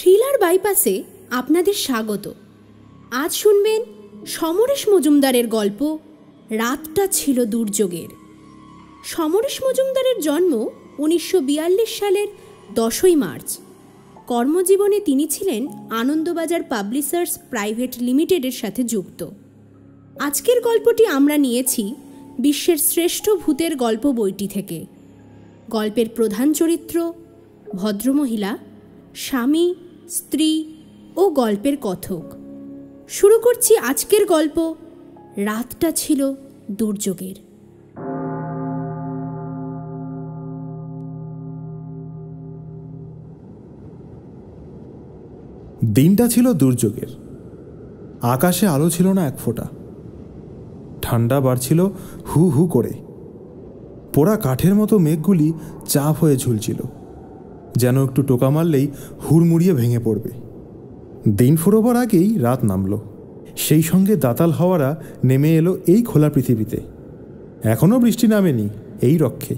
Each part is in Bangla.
থ্রিলার বাইপাসে আপনাদের স্বাগত। আজ শুনবেন সমরেশ মজুমদারের গল্প, রাতটা ছিল দুর্যোগের। সমরেশ মজুমদারের জন্ম উনিশশো বিয়াল্লিশ সালের দশই মার্চ। কর্মজীবনে তিনি ছিলেন আনন্দবাজার পাবলিশার্স প্রাইভেট লিমিটেডের সাথে যুক্ত। আজকের গল্পটি আমরা নিয়েছি বিশ্বের শ্রেষ্ঠ ভূতের গল্প বইটি থেকে। গল্পের প্রধান চরিত্র ভদ্রমহিলা, স্বামী স্ত্রী ও গল্পের কথক। শুরু করছি আজকের গল্প, রাতটা ছিল দুর্যোগের। দিনটা ছিল দুর্যোগের। আকাশে আলো ছিল না এক ফোঁটা। ঠান্ডা বাড়ছিল হু হু করে। পোড়া কাঠের মতো মেঘগুলি চাপ হয়ে ঝুলছিল। যেন একটু টোকা মারলেই হুড়মুড়িয়ে ভেঙে পড়বে। দিন ফুরোবার আগেই রাত নামল। সেই সঙ্গে দাতাল হাওয়ারা নেমে এলো এই খোলা পৃথিবীতে। এখনও বৃষ্টি নামেনি এই রক্ষে।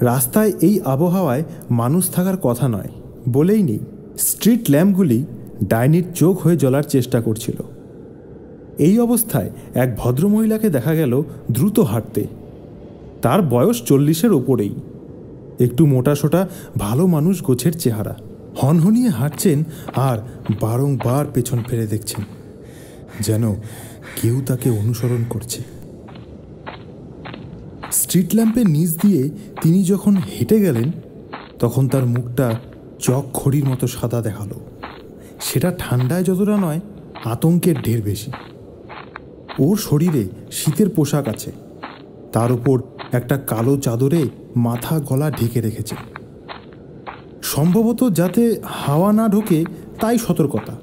রাস্তায় এই আবহাওয়ায় মানুষ থাকার কথা নয়, বলেই নেই। স্ট্রিট ল্যাম্পগুলি ডাইনির চোখ হয়ে জ্বলার চেষ্টা করছিল। এই অবস্থায় এক ভদ্রমহিলাকে দেখা গেল দ্রুত হাঁটতে। তার বয়স চল্লিশের ওপরেই। একটু মোটাসোটা, ভালো মানুষ গোছের চেহারা। হনহনিয়ে হাঁটছেন আর বারংবার পেছন ফিরে দেখছেন, যেন কেউ তাকে অনুসরণ করছে। স্ট্রিট ল্যাম্পের নিচ দিয়ে তিনি যখন হেঁটে গেলেন, তখন তার মুখটা চক খড়ির মতো সাদা দেখাল। সেটা ঠান্ডায় যতটা নয়, আতঙ্কের ঢের বেশি। ওর শরীরে শীতের পোশাক আছে। তার উপর একটা কালো চাদরে মাথা গলা ঢেকে রেখেছে। সম্ভবত যাতে হাওয়া না ঢোকে, তাই সতর্কতা।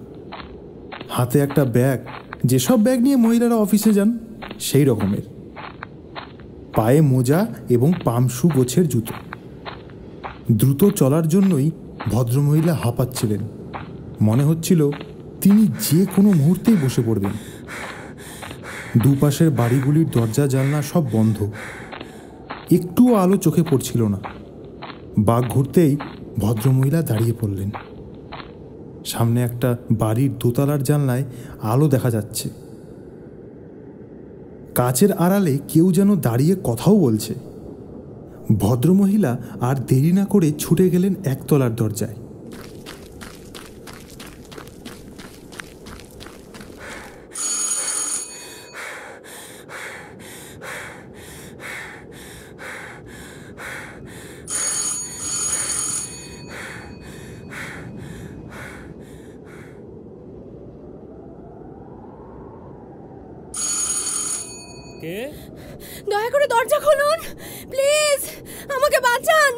হাতে একটা ব্যাগ, যেসব ব্যাগ নিয়ে মহিলারা অফিসে যান, সেই রকমের। পায়ে মোজা এবং পামশু গোছের জুতো। দ্রুত চলার জন্যই ভদ্রমহিলা হাঁপাচ্ছিলেন। মনে হচ্ছিল তিনি যে কোনো মুহূর্তেই বসে পড়বেন। দুপাশের বাড়িগুলির দরজা জানলা সব বন্ধ। একটুও আলো চোখে পড়ছিল না। বাঘ ঘুরতেই ভদ্রমহিলা দাঁড়িয়ে পড়লেন। সামনে একটা বাড়ির দোতলার জানলায় আলো দেখা যাচ্ছে। কাচের আড়ালে কেউ যেন দাঁড়িয়ে কথাও বলছে। ভদ্রমহিলা আর দেরি না করে ছুটে গেলেন একতলার দরজায়। কে? দয়া করে দরজা খুলুন। প্লিজ আমাকে বাঁচান।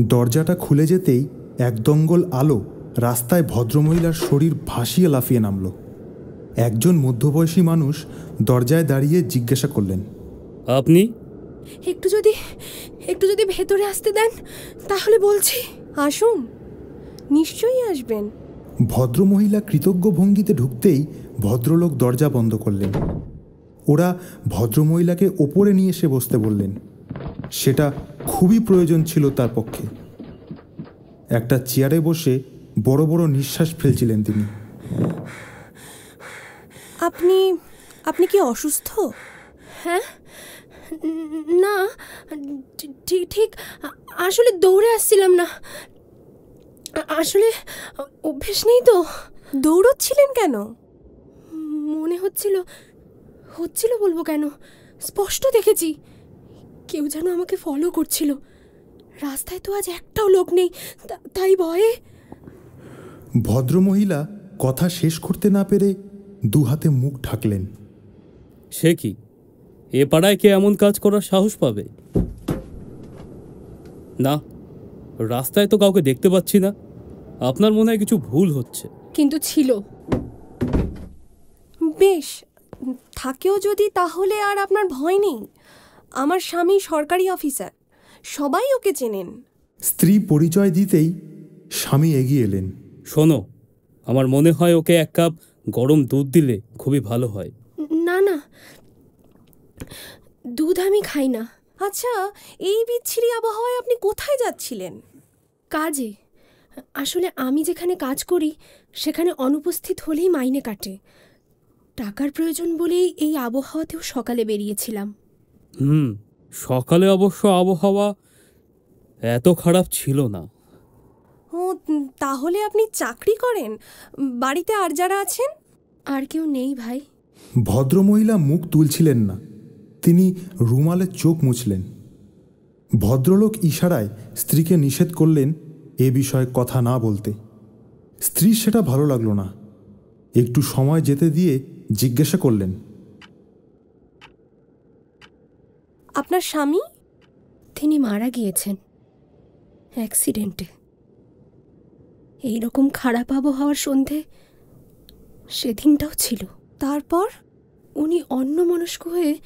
দরজাটা খুলে যেতেই এক দঙ্গল আলো রাস্তায় ভদ্রমহিলার শরীর ভাসিয়ে লাফিয়ে নামল। একজন মধ্যবয়সী মানুষ দরজায় দাঁড়িয়ে জিজ্ঞাসা করলেন আপনি? একটু যদি একটু যদি ভেতরে আসতে দেন তাহলে বলছি। আসুন নিশ্চয়ই আসবেন। ভদ্রমহিলা কৃতজ্ঞ ভঙ্গিতে ঢুকতেই ভদ্রলোক দরজা বন্ধ করলেন। ওরা ভদ্রমহিলাকে ওপরে নিয়ে এসে বসতে বললেন। সেটা খুবই প্রয়োজন ছিল তার পক্ষে। একটা চেয়ারে বসে বড় বড় নিঃশ্বাস ফেলছিলেন তিনি। আপনি আপনি কি অসুস্থ? হ্যাঁ? না ঠিক ঠিক আসলে দৌড়ে আসছিলাম না। আসলে অভ্যেস নেই তো। দৌড়চ্ছিলেন কেন? মনে হচ্ছিল হচ্ছিল বলব কেন? স্পষ্ট দেখেছি। কেউ যেন আমাকে ফলো করছিল। রাস্তায় তো আজ একটাও লোক নেই তাই ভয়ে? ভদ্রমহিলা কথা শেষ করতে না পেরে দু হাতে মুখ ঢাকলেন। সে কি? এ পাড়ায় কে এমন কাজ করার সাহস পাবে? না রাস্তায় তো কাউকে দেখতে পাচ্ছি না। আপনার মনে হয় কিছু ভুল হচ্ছে। কিন্তু ছিল। বেশ থাকেও যদি তাহলে আর আপনার ভয় নেই। আমার স্বামী সরকারি অফিসার। সবাই ওকে চেনেন। স্ত্রী পরিচয় দিতেই স্বামী এগিয়ে এলেন। শোনো আমার মনে হয় ওকে এক কাপ গরম দুধ দিলে খুবই ভালো হয়। না না দুধ আমি খাই না। আচ্ছা এই বিচ্ছিরি আবহাওয়ায় আপনি কোথায় যাচ্ছিলেন? কাজে। আসলে আমি যেখানে কাজ করি সেখানে অনুপস্থিত হলেই মাইনে কাটে। টাকার প্রয়োজন বলেই এই আবহাওয়াতেও সকালে বেরিয়েছিলাম। হুম সকালে অবশ্য আবহাওয়া এত খারাপ ছিল না। ও তাহলে আপনি চাকরি করেন? বাড়িতে আর যারা আছেন? আর কেউ নেই ভাই। ভদ্রমহিলা মুখ তুলছিলেন না। তিনি রুমালে চোখ মুছলেন। ভদ্রলোক ইশারায় স্ত্রীকে নিষেধ করলেন এ বিষয়ে কথা না বলতে। স্ত্রীর সেটা ভালো লাগল না। একটু সময় যেতে দিয়ে জিজ্ঞাসা করলেন। আপনার স্বামী? তিনি মারা গিয়েছেন অ্যাক্সিডেন্টে। এই রকম খারাপ আবহাওয়ার সন্ধে সেদিনটাও ছিল। তারপর উনি অন্যমনস্ক হয়ে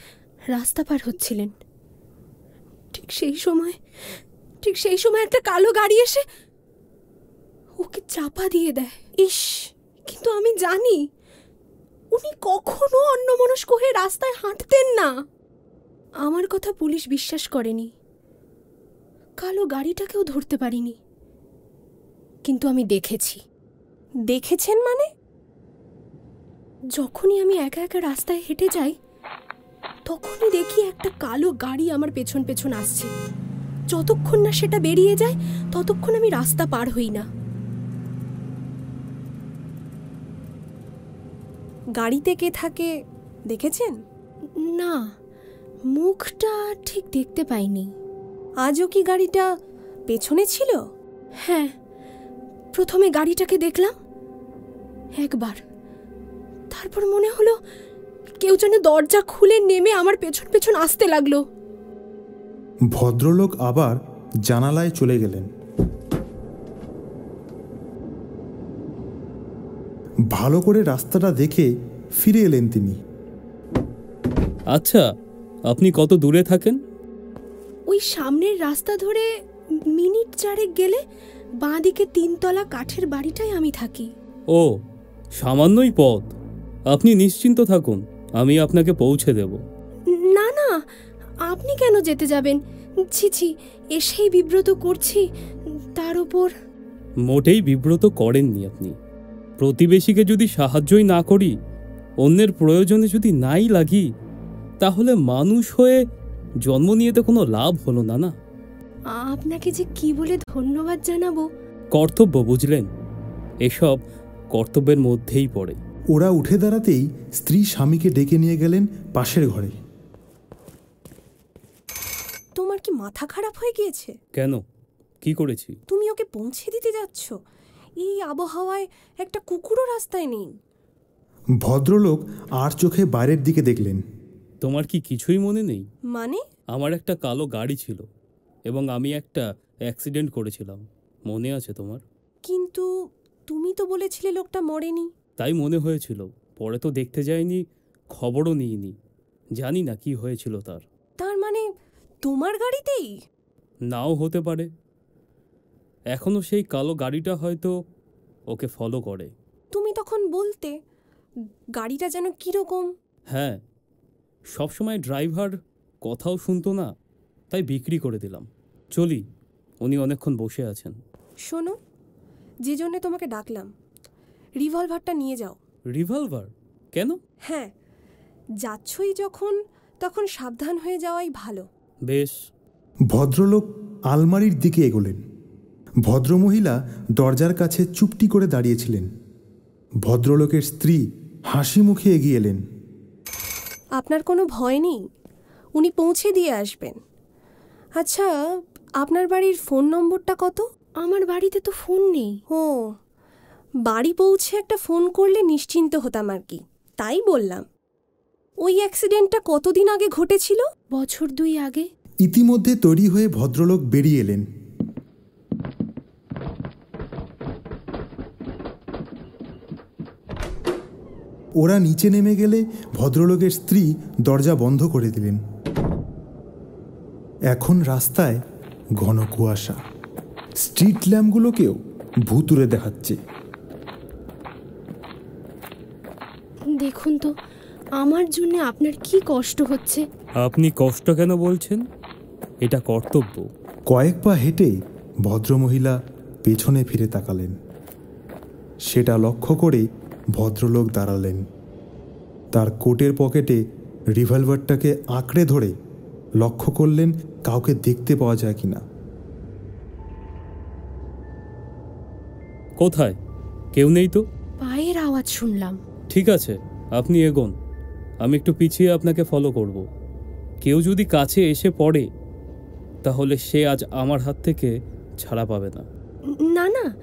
রাস্তা পার হচ্ছিলেন। ঠিক সেই সময়, ঠিক সেই সময় একটা কালো গাড়ি এসে ওকে চাপা দিয়ে দেয়। ইস, কিন্তু আমি জানি উনি কখনো অন্যমনস্ক হয়ে রাস্তায় হাঁটতেন না। আমার কথা পুলিশ বিশ্বাস করেনি। কালো গাড়িটাকেও ধরতে পারিনি। কিন্তু আমি দেখেছি। দেখেছেন মানে? যখনই আমি একা একা রাস্তায় হেঁটে যাই, তখনই দেখি একটা কালো গাড়ি আমার পেছন পেছন আসছে। যতক্ষণ না সেটা বেরিয়ে যায়, ততক্ষণ আমি রাস্তা পার হই না। গাড়িতে কে থাকে দেখেছেন? না মুখটা ঠিক দেখতে পাইনি। আজও কি গাড়িটা পেছনে ছিল? হ্যাঁ প্রথমে গাড়িটাকে দেখলাম। একবার। তারপর মনে হলো কেউ যেন দরজা খুলে নেমে আমার পেছন পেছন আসতে লাগল। ভদ্রলোক আবার জানালায় চলে গেলেন। ভালো করে রাস্তাটা দেখে ফিরে এলেন তিনি। আচ্ছা আপনি কত দূরে থাকেন? ওই সামনের রাস্তা ধরে মিনিট চারেক গেলে বাঁদিকে তিনতলা কাঠের বাড়িটাই আমি থাকি। ও সামান্যই পথ। আপনি নিশ্চিন্ত থাকুন আমি আপনাকে পৌঁছে দেব। না না আপনি কেন যেতে যাবেন? ছি ছি এসেই বিব্রত করছি তার উপর মোটেই বিব্রত করেননি আপনি। প্রতিবেশীকে যদি সাহায্যই না করি অন্যের প্রয়োজনে যদি নাই লাগি তাহলে মানুষ হয়ে জন্ম নিয়ে তো কোনো লাভ হলো না না? আপনাকে যে কি বলে ধন্যবাদ জানাব? কর্তব্য বুঝলেন এসব কর্তব্যের মধ্যেই পড়ে। ওরা উঠে দাঁড়াতেই স্ত্রী স্বামীকে ডেকে নিয়ে গেলেন পাশের ঘরে। তোমার কি মাথা খারাপ হয়ে গিয়েছে? কেন? কি করেছি? তুমি ওকে পৌঁছে দিতে যাচ্ছ? এই আবহাওয়ায় একটা কুকুরও রাস্তায় নেই। ভদ্রলোক আর চোখে বাইরের দিকে দেখলেন। তোমার কি কিছুই মনে নেই? মানে? আমার একটা কালো গাড়ি ছিল এবং আমি একটা অ্যাক্সিডেন্ট করেছিলাম। মনে আছে তোমার? কিন্তু তুমি তো বলেছিলে লোকটা মরেনি। তাই মনে হয়েছিল। পরে তো দেখতে যাইনি খবরও নিইনি। জানি না কি হয়েছিল তার। তার মানে তোমার গাড়িতেই? নাও হতে পারে। এখনও সেই কালো গাড়িটা হয়তো ওকে ফলো করে। তুমি তখন বলতে গাড়িটা যেন কীরকম? হ্যাঁ সবসময় ড্রাইভার কথাও শুনতো না তাই বিক্রি করে দিলাম। চলি উনি অনেকক্ষণ বসে আছেন। শোনো যে জন্যে তোমাকে ডাকলাম রিভলভারটা নিয়ে যাও। রিভলভার? কেন? হ্যাঁ যাচ্ছই যখন তখন সাবধান হয়ে যাওয়াই ভালো। বেশ। ভদ্রলোক আলমারির দিকে এগোলেন। ভদ্রমহিলা দরজার কাছে চুপটি করে দাঁড়িয়েছিলেন। ভদ্রলোকের স্ত্রী হাসি মুখে এগিয়ে এলেন। আপনার কোনো ভয় নেই? উনি পৌঁছে দিয়ে আসবেন। আচ্ছা আপনার বাড়ির ফোন নম্বরটা কত? আমার বাড়িতে তো ফোন নেই। ও বাড়ি পৌঁছে একটা ফোন করলে নিশ্চিন্ত হতাম আর কি। তাই বললাম। ওই অ্যাক্সিডেন্টটা কতদিন আগে ঘটেছিল? বছর দুই আগে। ইতিমধ্যে তৈরি হয়ে ভদ্রলোক বেরিয়ে এলেন। ওরা নিচে নেমে গেলে ভদ্রলোকের স্ত্রী দরজা বন্ধ করে দিলেন। এখন রাস্তায় ঘন কুয়াশা। স্ট্রিট ল্যাম্পগুলোকেও ভুতুরে দেখাচ্ছে। দেখুন তো আমার জন্য আপনার কি কষ্ট হচ্ছে? আপনি কষ্ট কেন বলছেন? এটা কর্তব্য। কয়েক পা হেঁটে ভদ্রমহিলা পেছনে ফিরে তাকালেন। সেটা লক্ষ্য করে ভদ্রলোক দাঁড়ালেন। তার কোটের পকেটে রিভলভারটাকে আঁকড়ে ধরে লক্ষ্য করলেন কাউকে দেখতে পাওয়া যায় কিনা। কোথায়? কেউ নেই তো? পায়ের আওয়াজ শুনলাম। ঠিক আছে আপনি এগোন। আমি একটু পিছিয়ে আপনাকে ফলো করব। কেউ যদি কাছে এসে পড়ে তাহলে সে আজ আমার হাত থেকে ছাড়া পাবে না। না না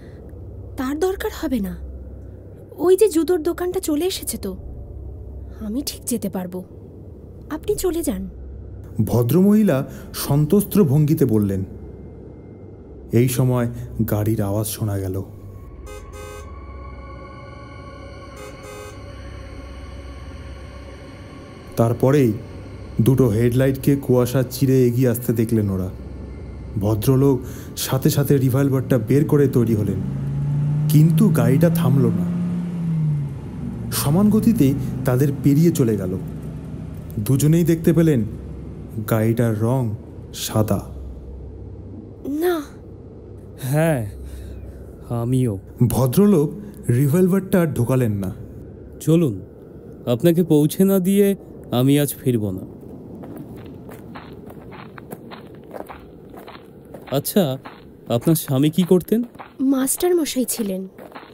তার দরকার হবে না। ওই যে জুতোর দোকানটা চলে এসেছে তো। আমি ঠিক যেতে পারব। আপনি চলে যান। ভদ্রমহিলা সন্তস্ত্র ভঙ্গিতে বললেন, এই সময় গাড়ির আওয়াজ শোনা গেল। তারপরেই দুটো হেডলাইটকে কুয়াশা চিরে এগিয়ে আসতে দেখলেন ওরা। ভদ্রলোক সাথে সাথে রিভলভারটা বের করে তৈরি হলেন, কিন্তু গাড়িটা থামল না। সমান গতিতে তাদের পেরিয়ে চলে গেল। দুজনেই দেখতে পেলেন গাড়িটার রং সাদা। না। হ্যাঁ আমিও। ভদ্রলোক রিভলভারটা ঢোকালেন না। চলুন আপনাকে পৌঁছে না দিয়ে আমি আজ ফিরব না। আচ্ছা আপনার স্বামী কি করতেন? মাস্টার মশাই ছিলেন।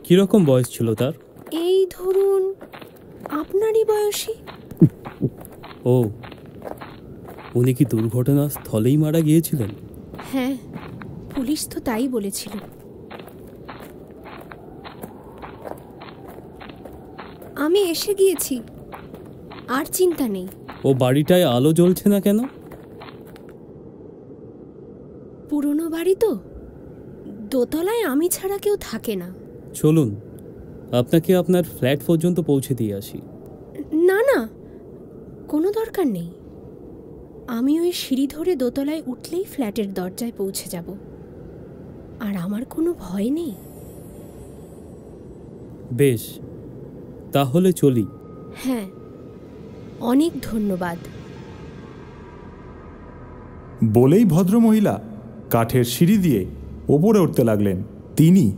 কীরকম বয়স ছিল তার? এই ধরুন আপনারই বয়সী? ও উনি কি দুর্ঘটনা স্থলেই মারা গিয়েছিলেন? হ্যাঁ পুলিশ তো তাই বলেছিল। আমি এসে গিয়েছি আর চিন্তা নেই। ও বাড়িটায় আলো জ্বলছে না কেন? পুরনো বাড়ি তো? দোতলায় আমি ছাড়া কেউ থাকে না। চলুন আপনাকে আপনার ফ্ল্যাট পর্যন্ত পৌঁছে দিয়ে আসি। না না কোনো দরকার নেই। আমি ওই সিঁড়ি ধরে দোতলায় উঠলেই ফ্ল্যাটের দরজায় পৌঁছে যাব। আর আমার কোনো ভয় নেই। বেশ তাহলে চলি। হ্যাঁ অনেক ধন্যবাদ। বলেই ভদ্রমহিলা কাঠের সিঁড়ি দিয়ে ওপরে উঠতে লাগলেন। তিনি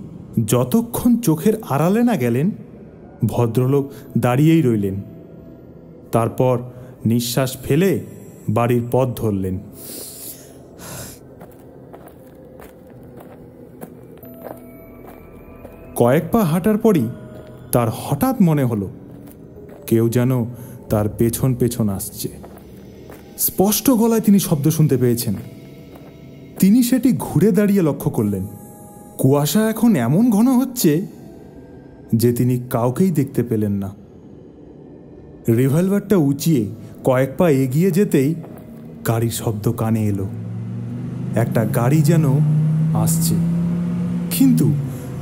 যতক্ষণ চোখের আড়ালে না গেলেন, ভদ্রলোক দাঁড়িয়েই রইলেন। তারপর নিঃশ্বাস ফেলে বাড়ির পথ ধরলেন। কয়েক পা হাঁটার পরই তার হঠাৎ মনে হলো, কেউ যেন তার পেছন পেছন আসছে। স্পষ্ট গলায় তিনি শব্দ শুনতে পেয়েছেন। তিনি সেটি ঘুরে দাঁড়িয়ে লক্ষ্য করলেন। কুয়াশা এখন এমন ঘন হচ্ছে যে তিনি কাউকেই দেখতে পেলেন না। রিভলভারটা উঁচিয়ে কয়েক পা এগিয়ে যেতেই গাড়ির শব্দ কানে এলো। একটা গাড়ি যেন আসছে, কিন্তু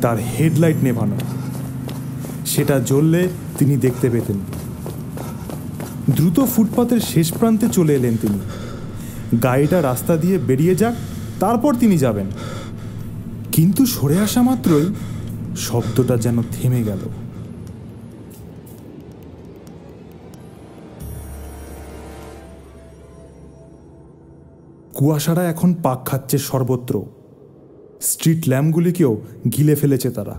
তার হেডলাইট নেভানো। সেটা জ্বললে তিনি দেখতে পেতেন। দ্রুত ফুটপাতের শেষ প্রান্তে চলে এলেন তিনি। গাড়িটা রাস্তা দিয়ে বেরিয়ে যাক, তারপর তিনি যাবেন। কিন্তু সরে আসা মাত্রই শব্দটা যেন থেমে গেল। কুয়াশারা এখন পাক খাচ্ছে সর্বত্র। স্ট্রিট ল্যাম্পগুলিকেও গিলে ফেলেছে তারা।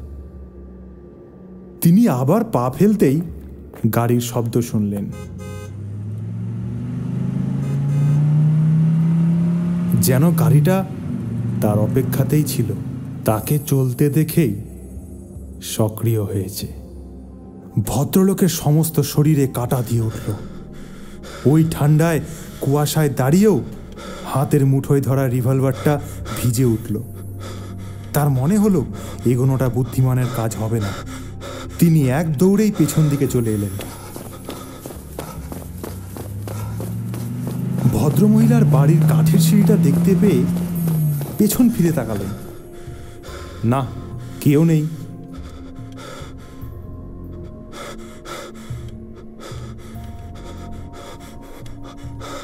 তিনি আবার পা ফেলতেই গাড়ির শব্দ শুনলেন। যেন গাড়িটা তার অপেক্ষাতেই ছিল। তাকে চলতে দেখেই সক্রিয় হয়েছে। ভদ্রলোকের সমস্ত শরীরে কাটা দিয়ে উঠল। ওই ঠান্ডায় কুয়াশায় দাঁড়িয়েও হাতের মুঠোয় ধরা রিভলভারটা ভিজে উঠল। তার মনে হলো, এগোনোটা বুদ্ধিমানের কাজ হবে না। তিনি এক দৌড়েই পেছন দিকে চলে এলেন। ভদ্রমহিলার বাড়ির কাঠের সিঁড়িটা দেখতে পেয়ে পেছন ফিরে তাকালেন। না, কেউ নেই।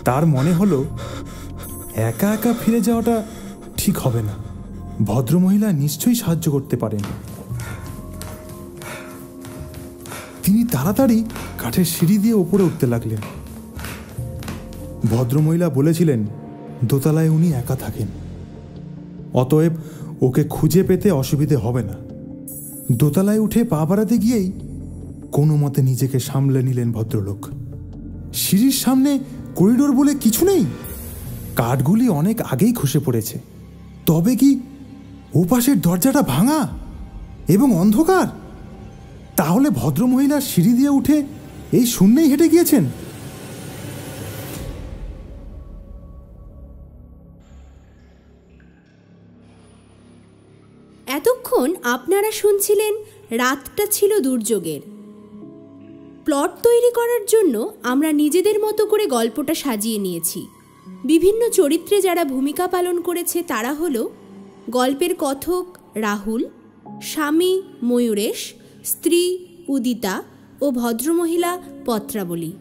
তার মনে হলো, একা একা ফিরে যাওয়াটা ঠিক হবে না। ভদ্রমহিলা নিশ্চয়ই সাহায্য করতে পারেন। তিনি তাড়াতাড়ি কাঠের সিঁড়ি দিয়ে ওপরে উঠতে লাগলেন। ভদ্রমহিলা বলেছিলেন, দোতলায় উনি একা থাকেন। অতএব ওকে খুঁজে পেতে অসুবিধে হবে না। দোতলায় উঠে পা বাড়াতে গিয়েই কোনো মতে নিজেকে সামলে নিলেন ভদ্রলোক। সিঁড়ির সামনে করিডোর বলে কিছু নেই। কাঠগুলি অনেক আগেই খসে পড়েছে। তবে কি ওপাশের দরজাটা ভাঙা এবং অন্ধকার? তাহলে ভদ্রমহিলা সিঁড়ি দিয়ে উঠে এই শূন্যেই হেঁটে গিয়েছেন? এতক্ষণ আপনারা শুনছিলেন রাতটা ছিল দুর্যোগের। প্লট তৈরি করার জন্য আমরা নিজেদের মতো করে গল্পটা সাজিয়ে নিয়েছি। বিভিন্ন চরিত্রে যারা ভূমিকা পালন করেছে তারা হলো গল্পের কথক রাহুল, স্বামী ময়ূরেশ, স্ত্রী উদিতা ও ভদ্রমহিলা পত্রাবলী।